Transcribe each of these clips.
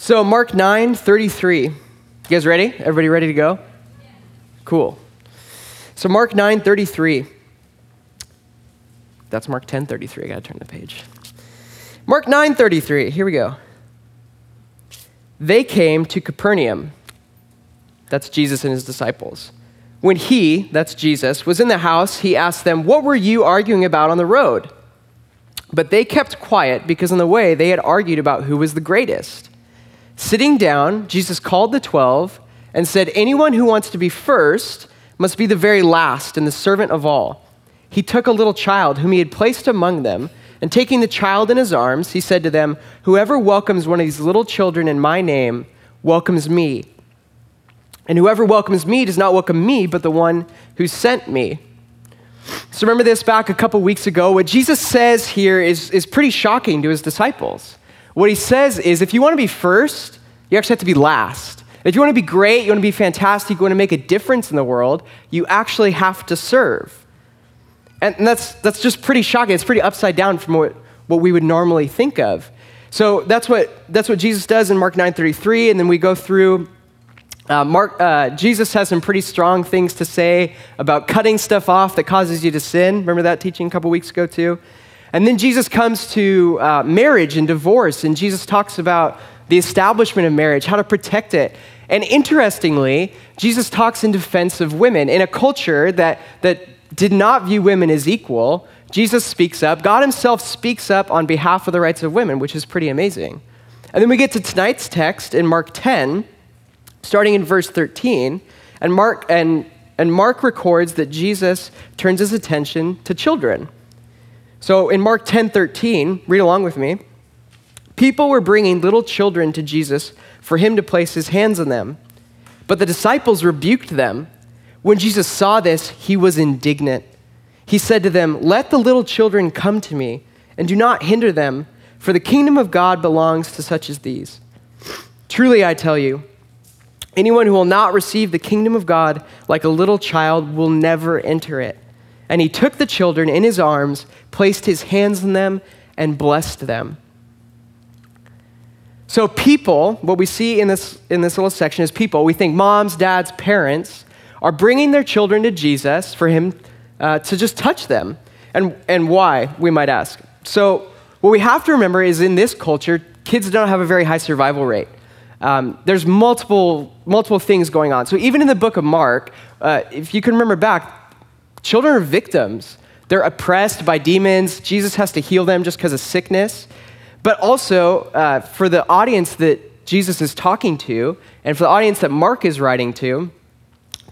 So, Mark 9 33. You guys ready? Everybody ready to go? Cool. So, Mark 9 33. That's Mark 10 33. I gotta turn the page. Mark 9 33. Here we go. They came to Capernaum. That's Jesus and his disciples. When he, that's Jesus, was in the house, he asked them, What were you arguing about on the road? But they kept quiet because on the way they had argued about who was the greatest. Sitting down, Jesus called the twelve and said, Anyone who wants to be first must be the very last and the servant of all. He took a little child whom he had placed among them, and taking the child in his arms, he said to them, Whoever welcomes one of these little children in my name welcomes me. And whoever welcomes me does not welcome me, but the one who sent me. So remember this back a couple weeks ago. What Jesus says here is, is pretty shocking to his disciples. What he says is if you want to be first, you actually have to be last. If you want to be great, you want to be fantastic, you want to make a difference in the world, you actually have to serve. And that's, that's just pretty shocking. It's pretty upside down from what, what we would normally think of. So that's what, that's what Jesus does in Mark 9.33, and then we go through uh, Mark, uh, Jesus has some pretty strong things to say about cutting stuff off that causes you to sin. Remember that teaching a couple weeks ago, too? And then Jesus comes to uh, marriage and divorce, and Jesus talks about the establishment of marriage, how to protect it. And interestingly, Jesus talks in defense of women. In a culture that, that did not view women as equal, Jesus speaks up. God Himself speaks up on behalf of the rights of women, which is pretty amazing. And then we get to tonight's text in Mark 10 starting in verse 13. And Mark, and, and Mark records that Jesus turns his attention to children. So in Mark 10 13, read along with me. People were bringing little children to Jesus for him to place his hands on them. But the disciples rebuked them. When Jesus saw this, he was indignant. He said to them, Let the little children come to me, and do not hinder them, for the kingdom of God belongs to such as these. Truly, I tell you, Anyone who will not receive the kingdom of God like a little child will never enter it. And he took the children in his arms, placed his hands on them, and blessed them. So, people, what we see in this, in this little section is people, we think moms, dads, parents, are bringing their children to Jesus for him uh, to just touch them. And, and why, we might ask. So, what we have to remember is in this culture, kids don't have a very high survival rate. Um, there's multiple, multiple things going on. So even in the book of Mark, uh, if you can remember back, children are victims. They're oppressed by demons. Jesus has to heal them just because of sickness. But also, uh, for the audience that Jesus is talking to, and for the audience that Mark is writing to,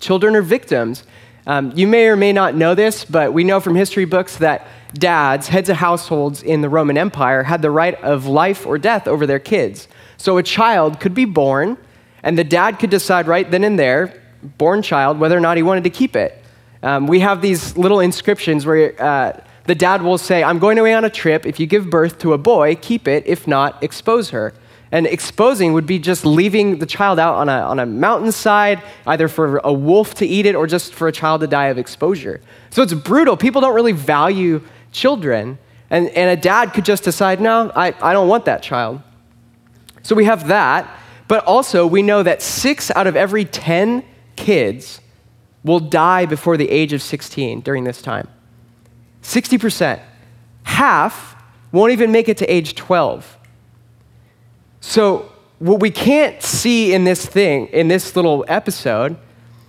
children are victims. Um, you may or may not know this, but we know from history books that dads, heads of households in the Roman Empire, had the right of life or death over their kids. So a child could be born, and the dad could decide right then and there, born child, whether or not he wanted to keep it. Um, we have these little inscriptions where uh, the dad will say, I'm going away on a trip. If you give birth to a boy, keep it. If not, expose her. And exposing would be just leaving the child out on a, on a mountainside, either for a wolf to eat it or just for a child to die of exposure. So it's brutal. People don't really value children. And, and a dad could just decide, no, I, I don't want that child. So we have that, but also we know that six out of every 10 kids will die before the age of 16 during this time. 60%. Half won't even make it to age 12. So, what we can't see in this thing, in this little episode,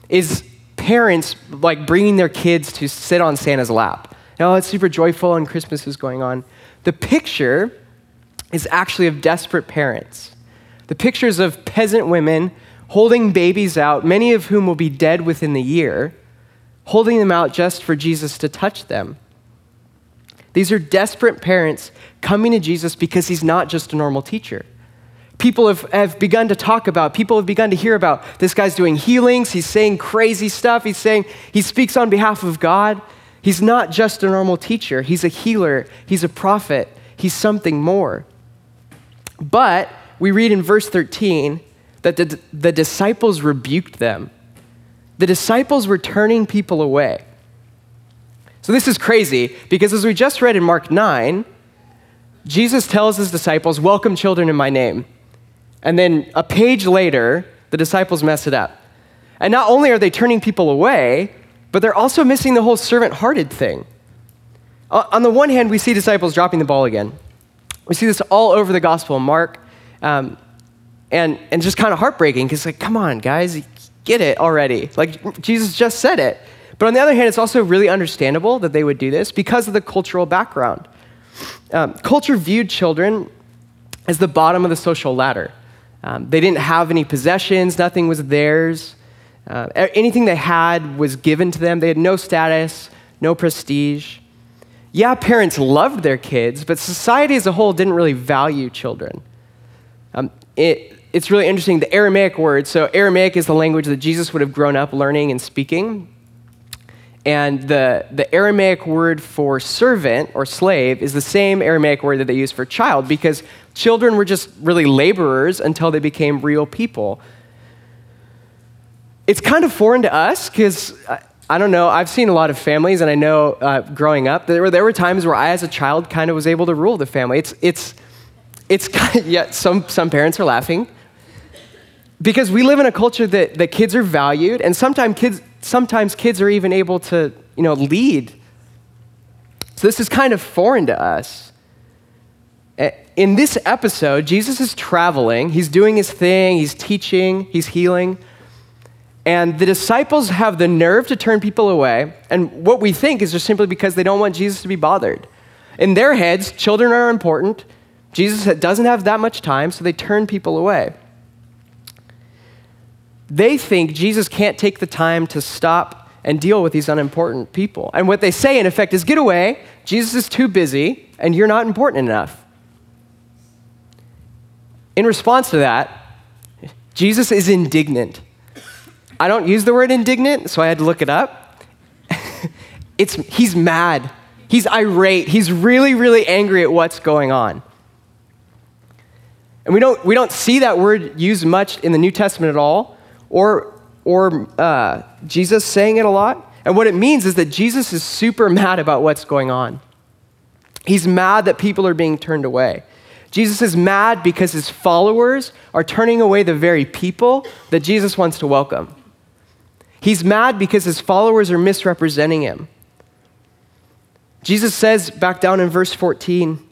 is parents like bringing their kids to sit on Santa's lap. Now, it's super joyful and Christmas is going on. The picture is actually of desperate parents. The pictures of peasant women holding babies out, many of whom will be dead within the year, holding them out just for Jesus to touch them. These are desperate parents coming to Jesus because he's not just a normal teacher. People have, have begun to talk about, people have begun to hear about this guy's doing healings, he's saying crazy stuff, he's saying he speaks on behalf of God. He's not just a normal teacher, he's a healer, he's a prophet, he's something more. But we read in verse 13 that the, the disciples rebuked them. The disciples were turning people away. So this is crazy because as we just read in Mark 9, Jesus tells his disciples, Welcome children in my name. And then a page later, the disciples mess it up. And not only are they turning people away, but they're also missing the whole servant hearted thing. On the one hand, we see disciples dropping the ball again. We see this all over the Gospel of Mark, um, and, and just kind of heartbreaking because, like, come on, guys, get it already. Like, Jesus just said it. But on the other hand, it's also really understandable that they would do this because of the cultural background. Um, culture viewed children as the bottom of the social ladder. Um, they didn't have any possessions, nothing was theirs. Uh, anything they had was given to them. They had no status, no prestige. Yeah, parents loved their kids, but society as a whole didn't really value children. Um, it, it's really interesting. The Aramaic word, so Aramaic is the language that Jesus would have grown up learning and speaking. And the, the Aramaic word for servant or slave is the same Aramaic word that they use for child because children were just really laborers until they became real people. It's kind of foreign to us because I, I, don't know, I've seen a lot of families, and I know uh, growing up, there were, there were times where I, as a child, kind of was able to rule the family. It's, it's, it's kind of, yeah, some, some parents are laughing because we live in a culture that, that kids are valued, and sometimes kids, sometimes kids are even able to you know, lead. So this is kind of foreign to us. In this episode, Jesus is traveling, he's doing his thing, he's teaching, he's healing. And the disciples have the nerve to turn people away. And what we think is just simply because they don't want Jesus to be bothered. In their heads, children are important. Jesus doesn't have that much time, so they turn people away. They think Jesus can't take the time to stop and deal with these unimportant people. And what they say, in effect, is get away. Jesus is too busy, and you're not important enough. In response to that, Jesus is indignant. I don't use the word indignant, so I had to look it up. it's, he's mad. He's irate. He's really, really angry at what's going on. And we don't, we don't see that word used much in the New Testament at all or, or uh, Jesus saying it a lot. And what it means is that Jesus is super mad about what's going on. He's mad that people are being turned away. Jesus is mad because his followers are turning away the very people that Jesus wants to welcome. He's mad because his followers are misrepresenting him. Jesus says back down in verse 14,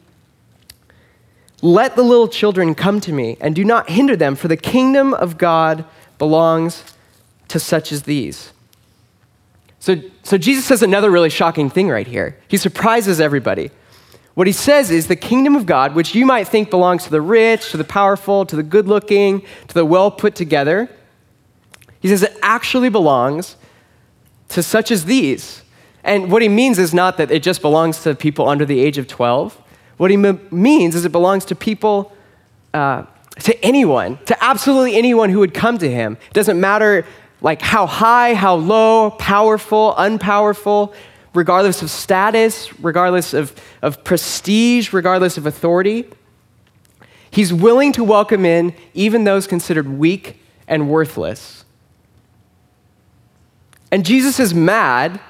Let the little children come to me, and do not hinder them, for the kingdom of God belongs to such as these. So, so Jesus says another really shocking thing right here. He surprises everybody. What he says is the kingdom of God, which you might think belongs to the rich, to the powerful, to the good looking, to the well put together, he says it actually belongs to such as these. And what he means is not that it just belongs to people under the age of 12. What he m- means is it belongs to people uh, to anyone, to absolutely anyone who would come to him. It doesn't matter like how high, how low, powerful, unpowerful, regardless of status, regardless of, of prestige, regardless of authority. He's willing to welcome in even those considered weak and worthless. And Jesus is mad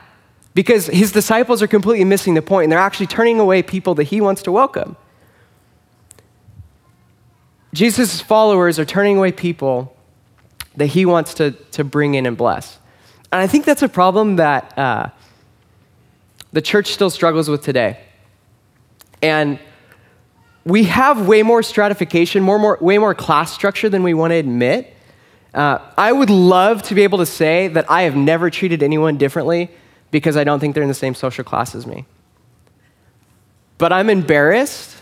because his disciples are completely missing the point and they're actually turning away people that he wants to welcome. Jesus' followers are turning away people that he wants to, to bring in and bless. And I think that's a problem that uh, the church still struggles with today. And we have way more stratification, more, more, way more class structure than we want to admit. Uh, I would love to be able to say that I have never treated anyone differently because I don't think they're in the same social class as me. But I'm embarrassed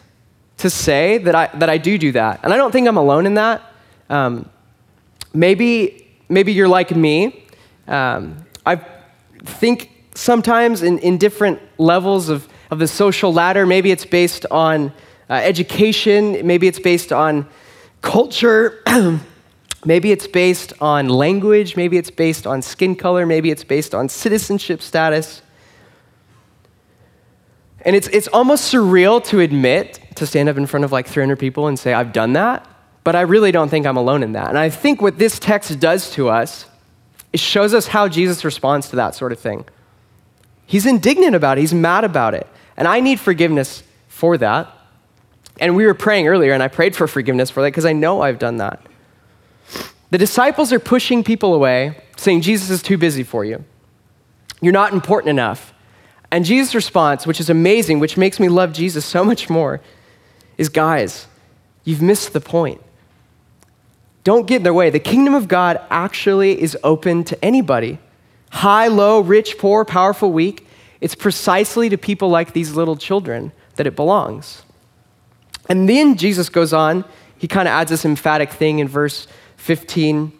to say that I, that I do do that. And I don't think I'm alone in that. Um, maybe, maybe you're like me. Um, I think sometimes in, in different levels of, of the social ladder, maybe it's based on uh, education, maybe it's based on culture. Maybe it's based on language, maybe it's based on skin color, maybe it's based on citizenship status. And it's, it's almost surreal to admit, to stand up in front of like 300 people and say, I've done that, but I really don't think I'm alone in that. And I think what this text does to us, it shows us how Jesus responds to that sort of thing. He's indignant about it, he's mad about it. And I need forgiveness for that. And we were praying earlier, and I prayed for forgiveness for that because I know I've done that. The disciples are pushing people away, saying, Jesus is too busy for you. You're not important enough. And Jesus' response, which is amazing, which makes me love Jesus so much more, is guys, you've missed the point. Don't get in their way. The kingdom of God actually is open to anybody high, low, rich, poor, powerful, weak. It's precisely to people like these little children that it belongs. And then Jesus goes on, he kind of adds this emphatic thing in verse 15,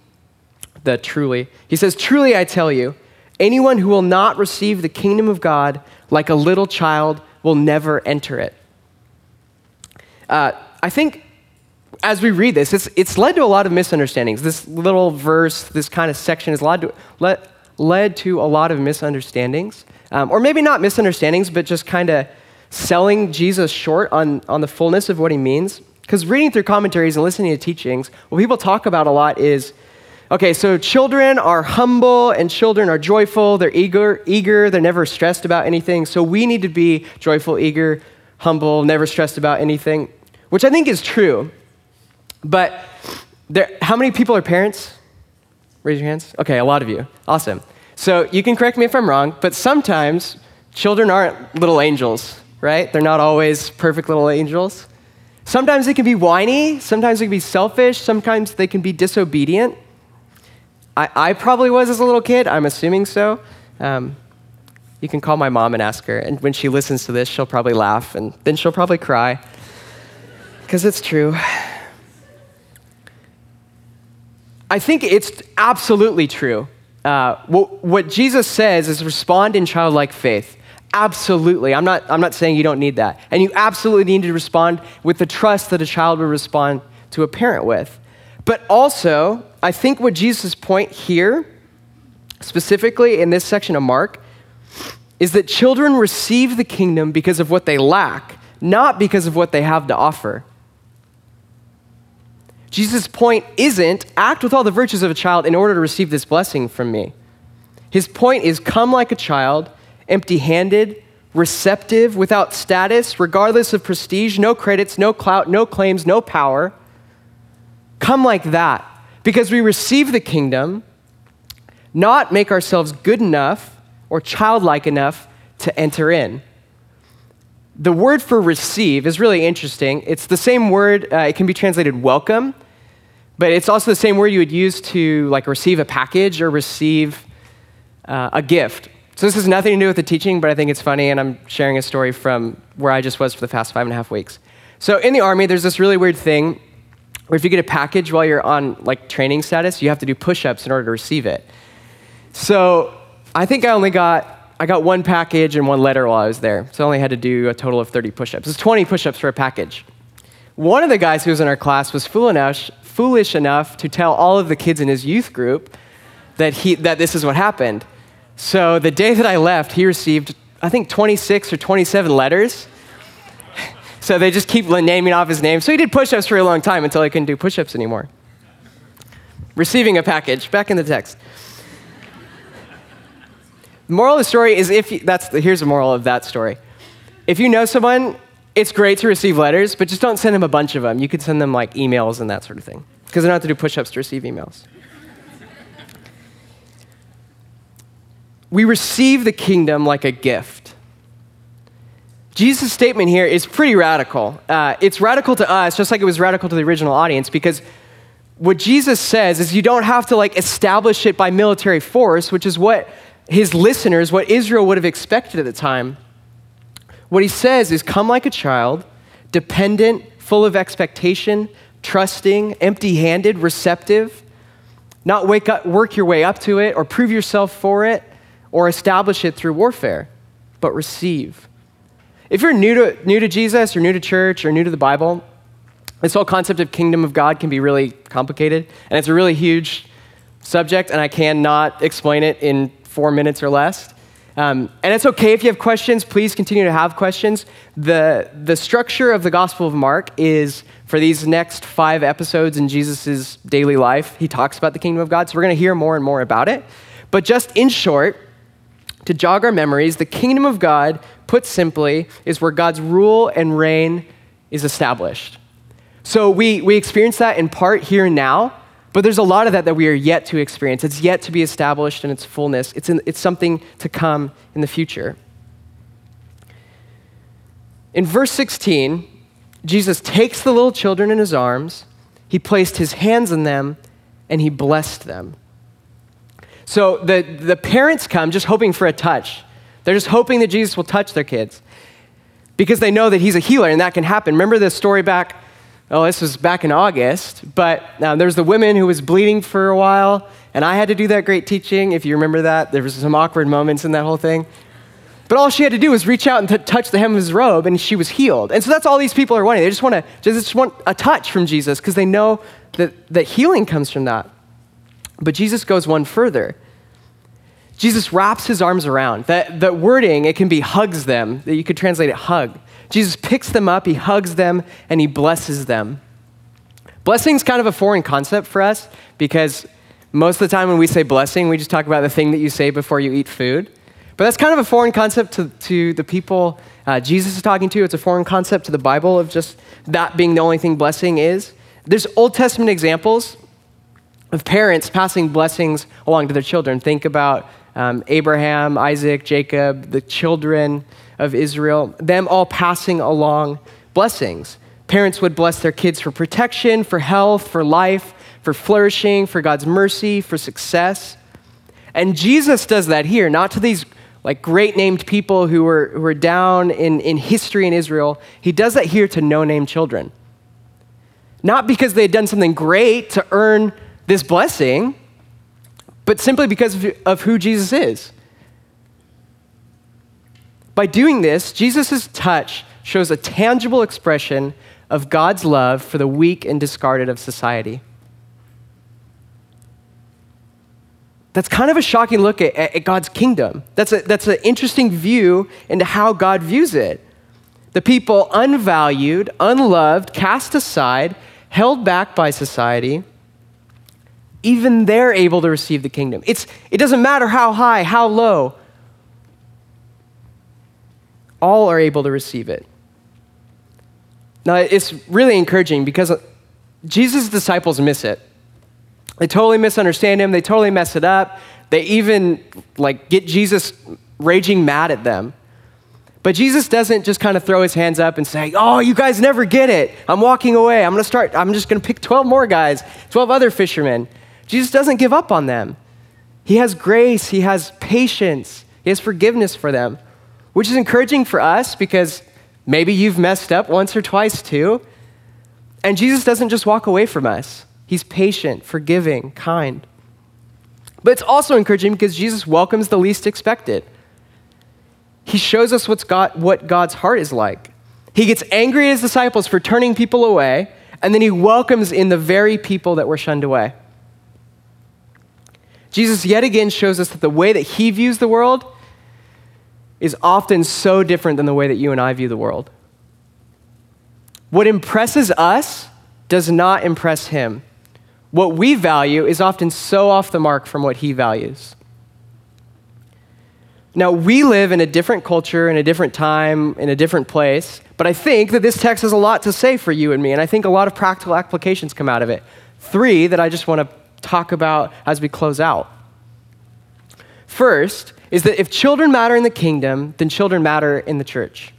the truly. He says, Truly I tell you, anyone who will not receive the kingdom of God like a little child will never enter it. Uh, I think as we read this, it's, it's led to a lot of misunderstandings. This little verse, this kind of section has led to, led, led to a lot of misunderstandings. Um, or maybe not misunderstandings, but just kind of selling Jesus short on, on the fullness of what he means. Because reading through commentaries and listening to teachings, what people talk about a lot is okay, so children are humble and children are joyful, they're eager, eager, they're never stressed about anything. So we need to be joyful, eager, humble, never stressed about anything, which I think is true. But there, how many people are parents? Raise your hands. Okay, a lot of you. Awesome. So you can correct me if I'm wrong, but sometimes children aren't little angels right? They're not always perfect little angels. Sometimes they can be whiny, sometimes they can be selfish, sometimes they can be disobedient. I, I probably was as a little kid, I'm assuming so. Um, you can call my mom and ask her, and when she listens to this, she'll probably laugh, and then she'll probably cry, because it's true. I think it's absolutely true. Uh, what, what Jesus says is respond in childlike faith. Absolutely. I'm not, I'm not saying you don't need that. And you absolutely need to respond with the trust that a child would respond to a parent with. But also, I think what Jesus' point here, specifically in this section of Mark, is that children receive the kingdom because of what they lack, not because of what they have to offer. Jesus' point isn't act with all the virtues of a child in order to receive this blessing from me. His point is come like a child empty handed, receptive, without status, regardless of prestige, no credits, no clout, no claims, no power. Come like that because we receive the kingdom, not make ourselves good enough or childlike enough to enter in. The word for receive is really interesting. It's the same word, uh, it can be translated welcome, but it's also the same word you would use to like receive a package or receive uh, a gift. So this has nothing to do with the teaching, but I think it's funny, and I'm sharing a story from where I just was for the past five and a half weeks. So in the army, there's this really weird thing where if you get a package while you're on like training status, you have to do push-ups in order to receive it. So I think I only got I got one package and one letter while I was there. So I only had to do a total of 30 push-ups. It's 20 push-ups for a package. One of the guys who was in our class was foolish, foolish enough to tell all of the kids in his youth group that, he, that this is what happened. So the day that I left, he received, I think, 26 or 27 letters. So they just keep naming off his name. So he did push ups for a long time until he couldn't do push ups anymore. Receiving a package, back in the text. The moral of the story is if you, that's the, here's the moral of that story. If you know someone, it's great to receive letters, but just don't send them a bunch of them. You could send them like emails and that sort of thing, because they don't have to do push ups to receive emails. we receive the kingdom like a gift. Jesus' statement here is pretty radical. Uh, it's radical to us, just like it was radical to the original audience, because what Jesus says is you don't have to like establish it by military force, which is what his listeners, what Israel would have expected at the time. What he says is come like a child, dependent, full of expectation, trusting, empty handed, receptive. Not wake up, work your way up to it or prove yourself for it or establish it through warfare, but receive. If you're new to, new to Jesus or new to church or new to the Bible, this whole concept of kingdom of God can be really complicated, and it's a really huge subject, and I cannot explain it in four minutes or less. Um, and it's okay if you have questions, please continue to have questions. The, the structure of the Gospel of Mark is for these next five episodes in Jesus' daily life, he talks about the kingdom of God, so we're going to hear more and more about it. But just in short, to jog our memories, the kingdom of God, put simply, is where God's rule and reign is established. So we, we experience that in part here and now, but there's a lot of that that we are yet to experience. It's yet to be established in its fullness. It's, in, it's something to come in the future. In verse 16, Jesus takes the little children in his arms, he placed his hands on them, and he blessed them. So the, the parents come just hoping for a touch. They're just hoping that Jesus will touch their kids because they know that he's a healer and that can happen. Remember this story back, oh, this was back in August, but uh, there was the woman who was bleeding for a while, and I had to do that great teaching. If you remember that, there was some awkward moments in that whole thing. But all she had to do was reach out and t- touch the hem of his robe, and she was healed. And so that's all these people are wanting. They just want to just want a touch from Jesus because they know that, that healing comes from that. But Jesus goes one further. Jesus wraps his arms around. That, that wording, it can be hugs them, that you could translate it hug. Jesus picks them up, he hugs them, and he blesses them. Blessing is kind of a foreign concept for us because most of the time when we say blessing, we just talk about the thing that you say before you eat food. But that's kind of a foreign concept to, to the people uh, Jesus is talking to. It's a foreign concept to the Bible of just that being the only thing blessing is. There's Old Testament examples of parents passing blessings along to their children. Think about um, Abraham, Isaac, Jacob, the children of Israel, them all passing along blessings. Parents would bless their kids for protection, for health, for life, for flourishing, for God's mercy, for success. And Jesus does that here, not to these like great named people who were, who were down in, in history in Israel. He does that here to no name children. Not because they had done something great to earn this blessing, but simply because of who Jesus is. By doing this, Jesus' touch shows a tangible expression of God's love for the weak and discarded of society. That's kind of a shocking look at, at God's kingdom. That's, a, that's an interesting view into how God views it. The people unvalued, unloved, cast aside, held back by society, even they're able to receive the kingdom. It's, it doesn't matter how high, how low, all are able to receive it. Now, it's really encouraging because Jesus' disciples miss it. They totally misunderstand him, they totally mess it up. They even like get Jesus raging mad at them. But Jesus doesn't just kind of throw his hands up and say, Oh, you guys never get it. I'm walking away. I'm going to start, I'm just going to pick 12 more guys, 12 other fishermen. Jesus doesn't give up on them. He has grace, He has patience, He has forgiveness for them, which is encouraging for us because maybe you've messed up once or twice too. And Jesus doesn't just walk away from us, He's patient, forgiving, kind. But it's also encouraging because Jesus welcomes the least expected. He shows us what's God, what God's heart is like. He gets angry at his disciples for turning people away, and then he welcomes in the very people that were shunned away. Jesus yet again shows us that the way that he views the world is often so different than the way that you and I view the world. What impresses us does not impress him. What we value is often so off the mark from what he values. Now, we live in a different culture, in a different time, in a different place, but I think that this text has a lot to say for you and me, and I think a lot of practical applications come out of it. Three that I just want to talk about as we close out. First is that if children matter in the kingdom, then children matter in the church.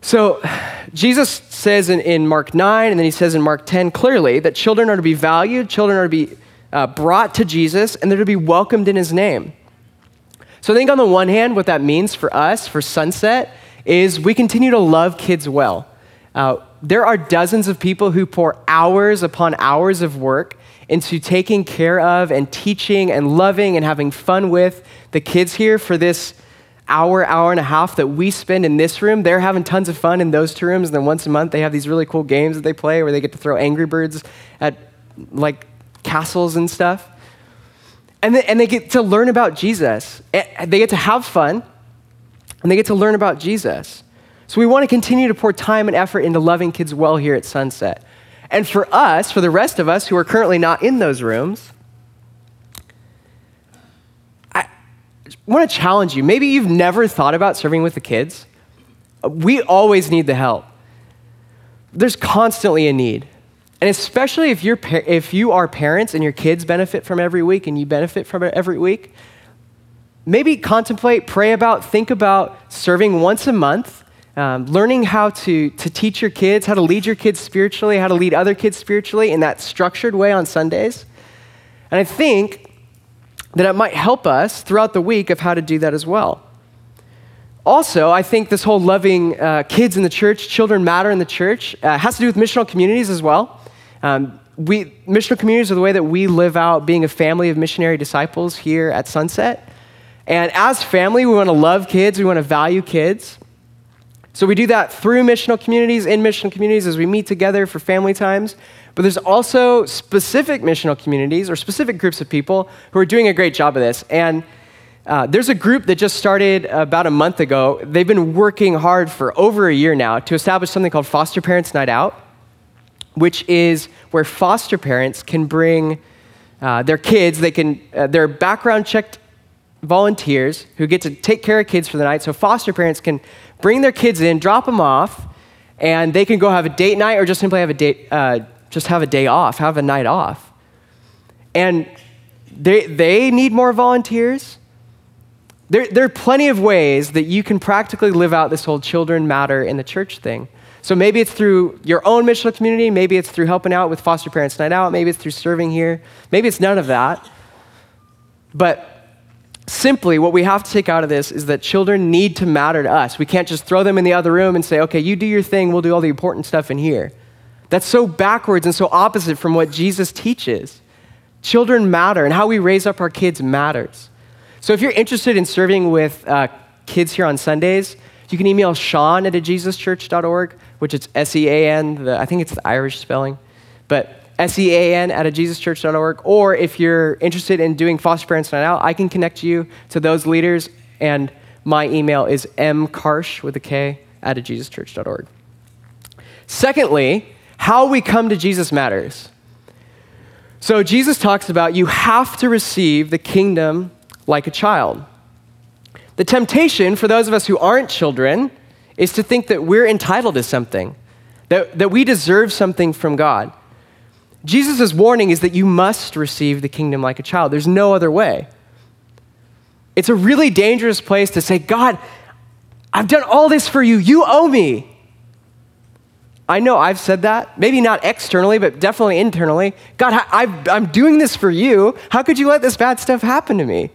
So, Jesus says in, in Mark 9, and then he says in Mark 10 clearly that children are to be valued, children are to be uh, brought to Jesus, and they're to be welcomed in his name. So, I think on the one hand, what that means for us, for Sunset, is we continue to love kids well. Uh, there are dozens of people who pour hours upon hours of work into taking care of and teaching and loving and having fun with the kids here for this hour, hour and a half that we spend in this room. They're having tons of fun in those two rooms. And then once a month, they have these really cool games that they play where they get to throw Angry Birds at like castles and stuff. And and they get to learn about Jesus. They get to have fun and they get to learn about Jesus. So we want to continue to pour time and effort into loving kids well here at Sunset. And for us, for the rest of us who are currently not in those rooms, I want to challenge you. Maybe you've never thought about serving with the kids. We always need the help. there's constantly a need. And especially if, you're, if you are parents and your kids benefit from every week and you benefit from it every week, maybe contemplate, pray about, think about serving once a month, um, learning how to, to teach your kids, how to lead your kids spiritually, how to lead other kids spiritually in that structured way on Sundays. And I think that it might help us throughout the week of how to do that as well. Also, I think this whole loving uh, kids in the church, children matter in the church, uh, has to do with missional communities as well. Um, we, missional communities are the way that we live out being a family of missionary disciples here at Sunset. And as family, we want to love kids, we want to value kids. So we do that through missional communities, in missional communities, as we meet together for family times. But there's also specific missional communities or specific groups of people who are doing a great job of this. And uh, there's a group that just started about a month ago. They've been working hard for over a year now to establish something called Foster Parents Night Out which is where foster parents can bring uh, their kids, they can, uh, background checked volunteers who get to take care of kids for the night. So foster parents can bring their kids in, drop them off, and they can go have a date night or just simply have a date, uh, just have a day off, have a night off. And they, they need more volunteers. There, there are plenty of ways that you can practically live out this whole children matter in the church thing. So maybe it's through your own missional community, maybe it's through helping out with Foster Parents Night Out, maybe it's through serving here, maybe it's none of that. But simply, what we have to take out of this is that children need to matter to us. We can't just throw them in the other room and say, okay, you do your thing, we'll do all the important stuff in here. That's so backwards and so opposite from what Jesus teaches. Children matter, and how we raise up our kids matters. So if you're interested in serving with uh, kids here on Sundays, you can email Sean at jesuschurch.org, which is S E A N, I think it's the Irish spelling, but S E A at jesuschurch.org. Or if you're interested in doing Foster Parents Night Out, I can connect you to those leaders, and my email is mkarsh with a K at jesuschurch.org. Secondly, how we come to Jesus matters. So Jesus talks about you have to receive the kingdom like a child. The temptation for those of us who aren't children is to think that we're entitled to something, that, that we deserve something from God. Jesus' warning is that you must receive the kingdom like a child. There's no other way. It's a really dangerous place to say, God, I've done all this for you. You owe me. I know I've said that, maybe not externally, but definitely internally. God, I, am doing this for you. How could you let this bad stuff happen to me?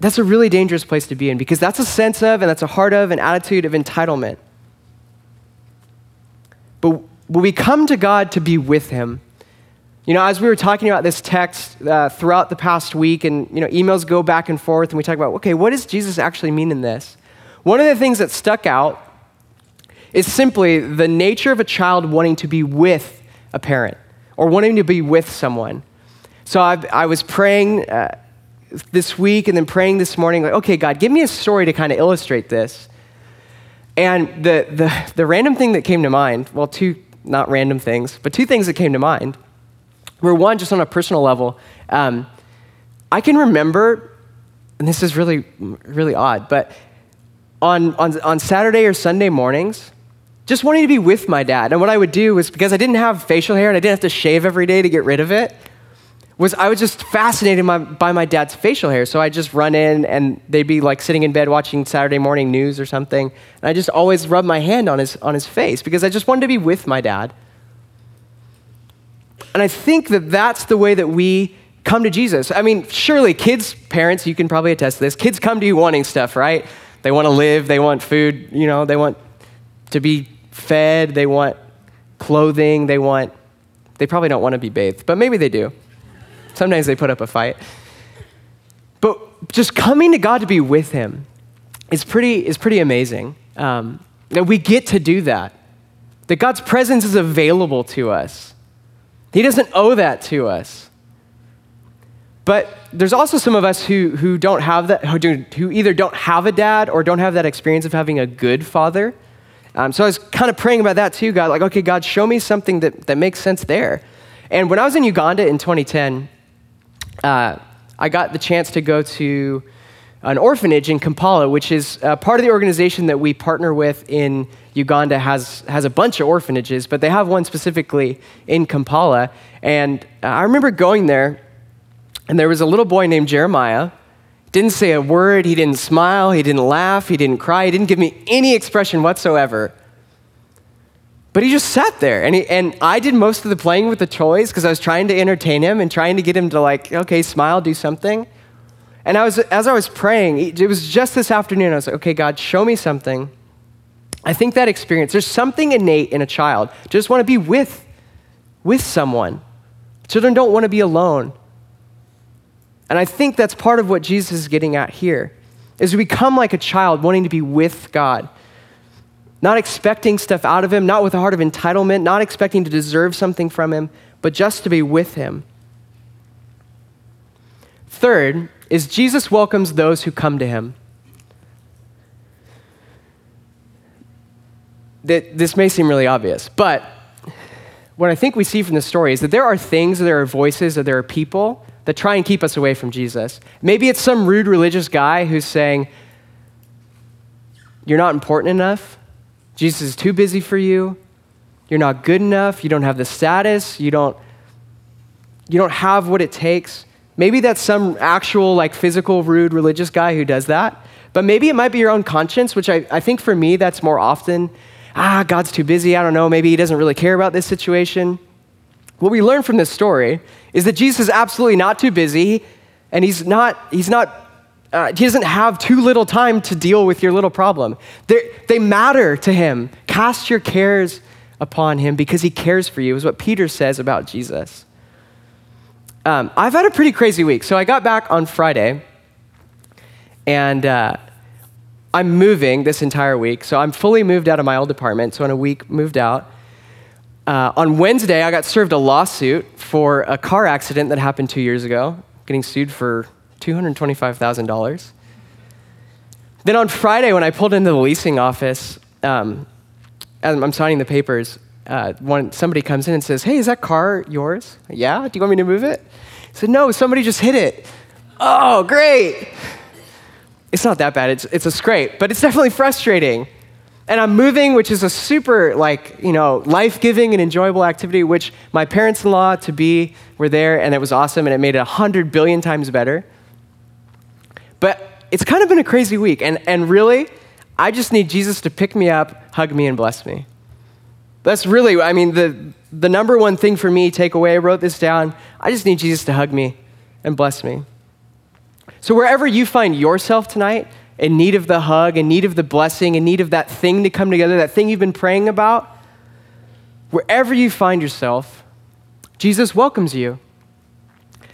That's a really dangerous place to be in because that's a sense of and that's a heart of an attitude of entitlement. But when we come to God to be with Him, you know, as we were talking about this text uh, throughout the past week, and you know, emails go back and forth, and we talk about, okay, what does Jesus actually mean in this? One of the things that stuck out is simply the nature of a child wanting to be with a parent or wanting to be with someone. So I've, i was praying uh, this week and then praying this morning, like, okay, God, give me a story to kind of illustrate this. And the, the, the random thing that came to mind, well, two, not random things, but two things that came to mind were one, just on a personal level. Um, I can remember, and this is really, really odd, but on, on, on Saturday or Sunday mornings, just wanting to be with my dad. And what I would do was because I didn't have facial hair and I didn't have to shave every day to get rid of it, was I was just fascinated by, by my dad's facial hair. So I just run in and they'd be like sitting in bed watching Saturday morning news or something. And I just always rub my hand on his, on his face because I just wanted to be with my dad. And I think that that's the way that we come to Jesus. I mean, surely kids, parents, you can probably attest to this. Kids come to you wanting stuff, right? They want to live, they want food, you know, they want to be fed, they want clothing, they want, they probably don't want to be bathed, but maybe they do. Sometimes they put up a fight. But just coming to God to be with Him is pretty, is pretty amazing. Um, that we get to do that. That God's presence is available to us. He doesn't owe that to us. But there's also some of us who, who don't have that, who, do, who either don't have a dad or don't have that experience of having a good father. Um, so I was kind of praying about that too, God. Like, okay, God, show me something that, that makes sense there. And when I was in Uganda in 2010, uh, I got the chance to go to an orphanage in Kampala, which is uh, part of the organization that we partner with in Uganda, has, has a bunch of orphanages, but they have one specifically in Kampala. And uh, I remember going there, and there was a little boy named Jeremiah. Didn't say a word, he didn't smile, he didn't laugh, he didn't cry, he didn't give me any expression whatsoever. But he just sat there, and, he, and I did most of the playing with the toys because I was trying to entertain him and trying to get him to, like, okay, smile, do something. And I was, as I was praying, it was just this afternoon, I was like, okay, God, show me something. I think that experience, there's something innate in a child. Just want to be with, with someone. Children don't want to be alone. And I think that's part of what Jesus is getting at here, is we become like a child wanting to be with God. Not expecting stuff out of him, not with a heart of entitlement, not expecting to deserve something from him, but just to be with him. Third, is Jesus welcomes those who come to him. That this may seem really obvious, but what I think we see from the story is that there are things, there are voices, there are people that try and keep us away from Jesus. Maybe it's some rude religious guy who's saying, You're not important enough. Jesus is too busy for you. You're not good enough. You don't have the status. You don't, you don't have what it takes. Maybe that's some actual, like, physical, rude religious guy who does that. But maybe it might be your own conscience, which I, I think for me, that's more often. Ah, God's too busy. I don't know. Maybe he doesn't really care about this situation. What we learn from this story is that Jesus is absolutely not too busy, and he's not, he's not, uh, he doesn't have too little time to deal with your little problem. They're, they matter to him. Cast your cares upon him because he cares for you, is what Peter says about Jesus. Um, I've had a pretty crazy week. So I got back on Friday, and uh, I'm moving this entire week. So I'm fully moved out of my old apartment. So in a week, moved out. Uh, on Wednesday, I got served a lawsuit for a car accident that happened two years ago, getting sued for $225,000. Then on Friday, when I pulled into the leasing office, um, I'm signing the papers, uh, one, somebody comes in and says, Hey, is that car yours? Yeah, do you want me to move it? I said, No, somebody just hit it. Oh, great. It's not that bad, it's, it's a scrape, but it's definitely frustrating. And I'm moving, which is a super, like, you know, life giving and enjoyable activity, which my parents in law to be were there, and it was awesome, and it made it 100 billion times better. But it's kind of been a crazy week, and, and really, I just need Jesus to pick me up, hug me, and bless me. That's really, I mean, the, the number one thing for me, take away, I wrote this down. I just need Jesus to hug me and bless me. So, wherever you find yourself tonight, in need of the hug, in need of the blessing, in need of that thing to come together, that thing you've been praying about, wherever you find yourself, Jesus welcomes you.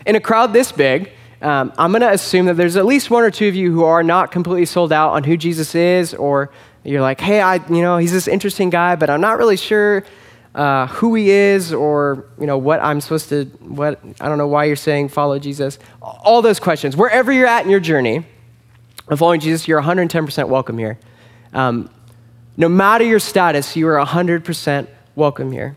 In a crowd this big, um, I'm going to assume that there's at least one or two of you who are not completely sold out on who Jesus is or you're like, hey, I, you know, he's this interesting guy, but I'm not really sure uh, who he is or, you know, what I'm supposed to, what, I don't know why you're saying follow Jesus. All those questions. Wherever you're at in your journey of following Jesus, you're 110% welcome here. Um, no matter your status, you are 100% welcome here.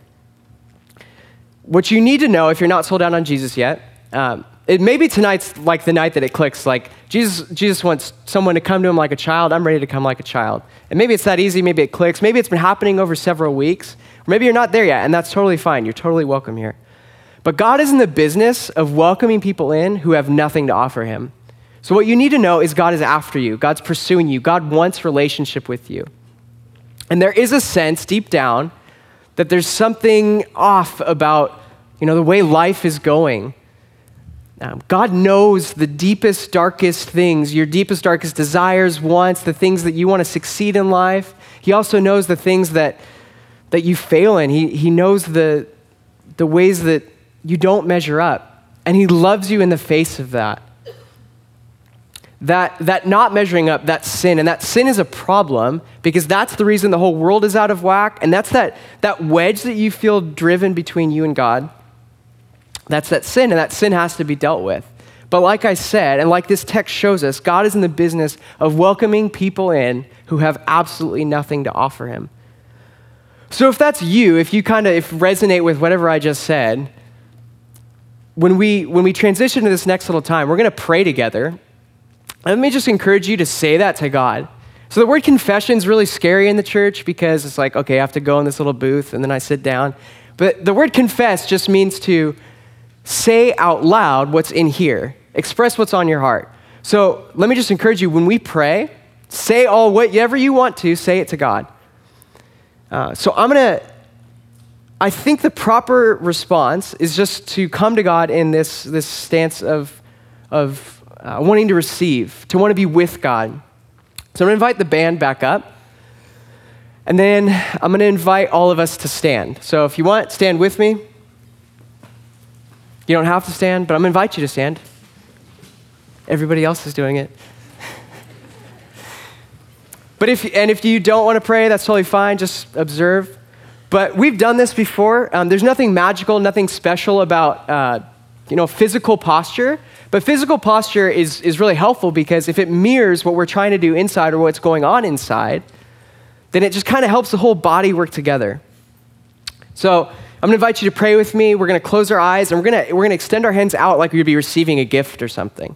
What you need to know if you're not sold out on Jesus yet, um, it, maybe tonight's like the night that it clicks. Like Jesus, Jesus wants someone to come to him like a child. I'm ready to come like a child. And maybe it's that easy. Maybe it clicks. Maybe it's been happening over several weeks. Maybe you're not there yet, and that's totally fine. You're totally welcome here. But God is in the business of welcoming people in who have nothing to offer Him. So what you need to know is God is after you. God's pursuing you. God wants relationship with you. And there is a sense deep down that there's something off about, you know, the way life is going um, God knows the deepest, darkest things, your deepest, darkest desires, wants, the things that you want to succeed in life. He also knows the things that, that you fail in. He, he knows the, the ways that you don't measure up. And He loves you in the face of that. That, that not measuring up, that sin, and that sin is a problem because that's the reason the whole world is out of whack. And that's that, that wedge that you feel driven between you and God. That's that sin, and that sin has to be dealt with. But like I said, and like this text shows us, God is in the business of welcoming people in who have absolutely nothing to offer him. So if that's you, if you kind of resonate with whatever I just said, when we when we transition to this next little time, we're going to pray together. let me just encourage you to say that to God. So the word confession is really scary in the church because it's like, okay, I have to go in this little booth and then I sit down. But the word confess just means to say out loud what's in here, express what's on your heart. So let me just encourage you when we pray, say all whatever you want to, say it to God. Uh, so I'm going to, I think the proper response is just to come to God in this, this stance of, of uh, wanting to receive, to want to be with God. So I'm going to invite the band back up. And then I'm going to invite all of us to stand. So if you want, stand with me. You don't have to stand, but I'm going to invite you to stand. Everybody else is doing it. but if, and if you don't want to pray, that's totally fine. Just observe. But we've done this before. Um, there's nothing magical, nothing special about uh, you know, physical posture. But physical posture is, is really helpful because if it mirrors what we're trying to do inside or what's going on inside, then it just kind of helps the whole body work together. So I'm going to invite you to pray with me. We're going to close our eyes and we're going to, we're going to extend our hands out like we'd be receiving a gift or something.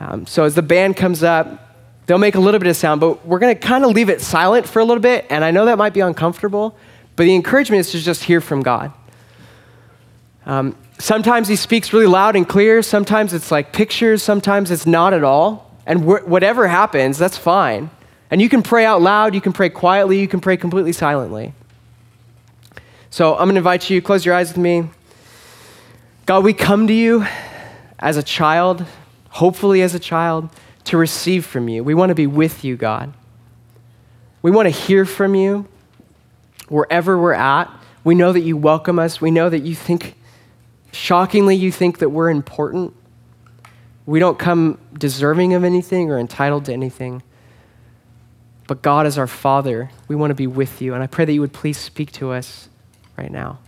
Um, so as the band comes up, they'll make a little bit of sound, but we're going to kind of leave it silent for a little bit. And I know that might be uncomfortable, but the encouragement is to just hear from God. Um, sometimes he speaks really loud and clear. Sometimes it's like pictures. Sometimes it's not at all. And wh- whatever happens, that's fine. And you can pray out loud. You can pray quietly. You can pray completely silently. So I'm going to invite you, close your eyes with me. God, we come to you as a child, hopefully as a child, to receive from you. We want to be with you, God. We want to hear from you wherever we're at. We know that you welcome us. We know that you think Shockingly, you think that we're important. We don't come deserving of anything or entitled to anything. But God is our Father. We want to be with you. And I pray that you would please speak to us right now.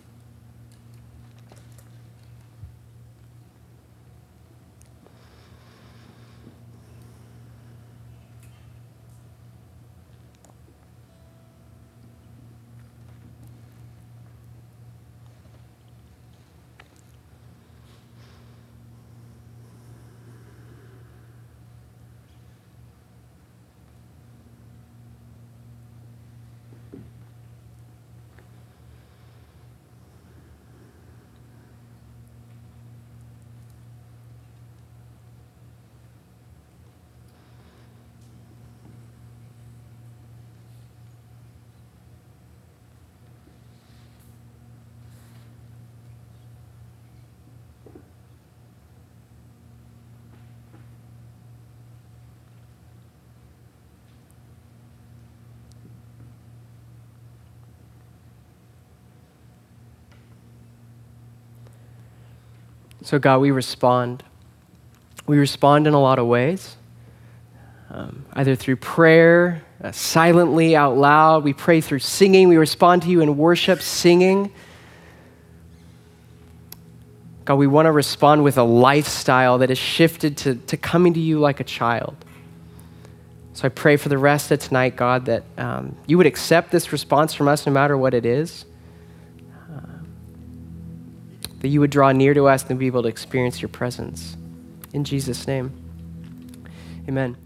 So, God, we respond. We respond in a lot of ways, um, either through prayer, uh, silently out loud. We pray through singing. We respond to you in worship, singing. God, we want to respond with a lifestyle that is shifted to, to coming to you like a child. So I pray for the rest of tonight, God, that um, you would accept this response from us no matter what it is that you would draw near to us and be able to experience your presence. In Jesus' name, amen.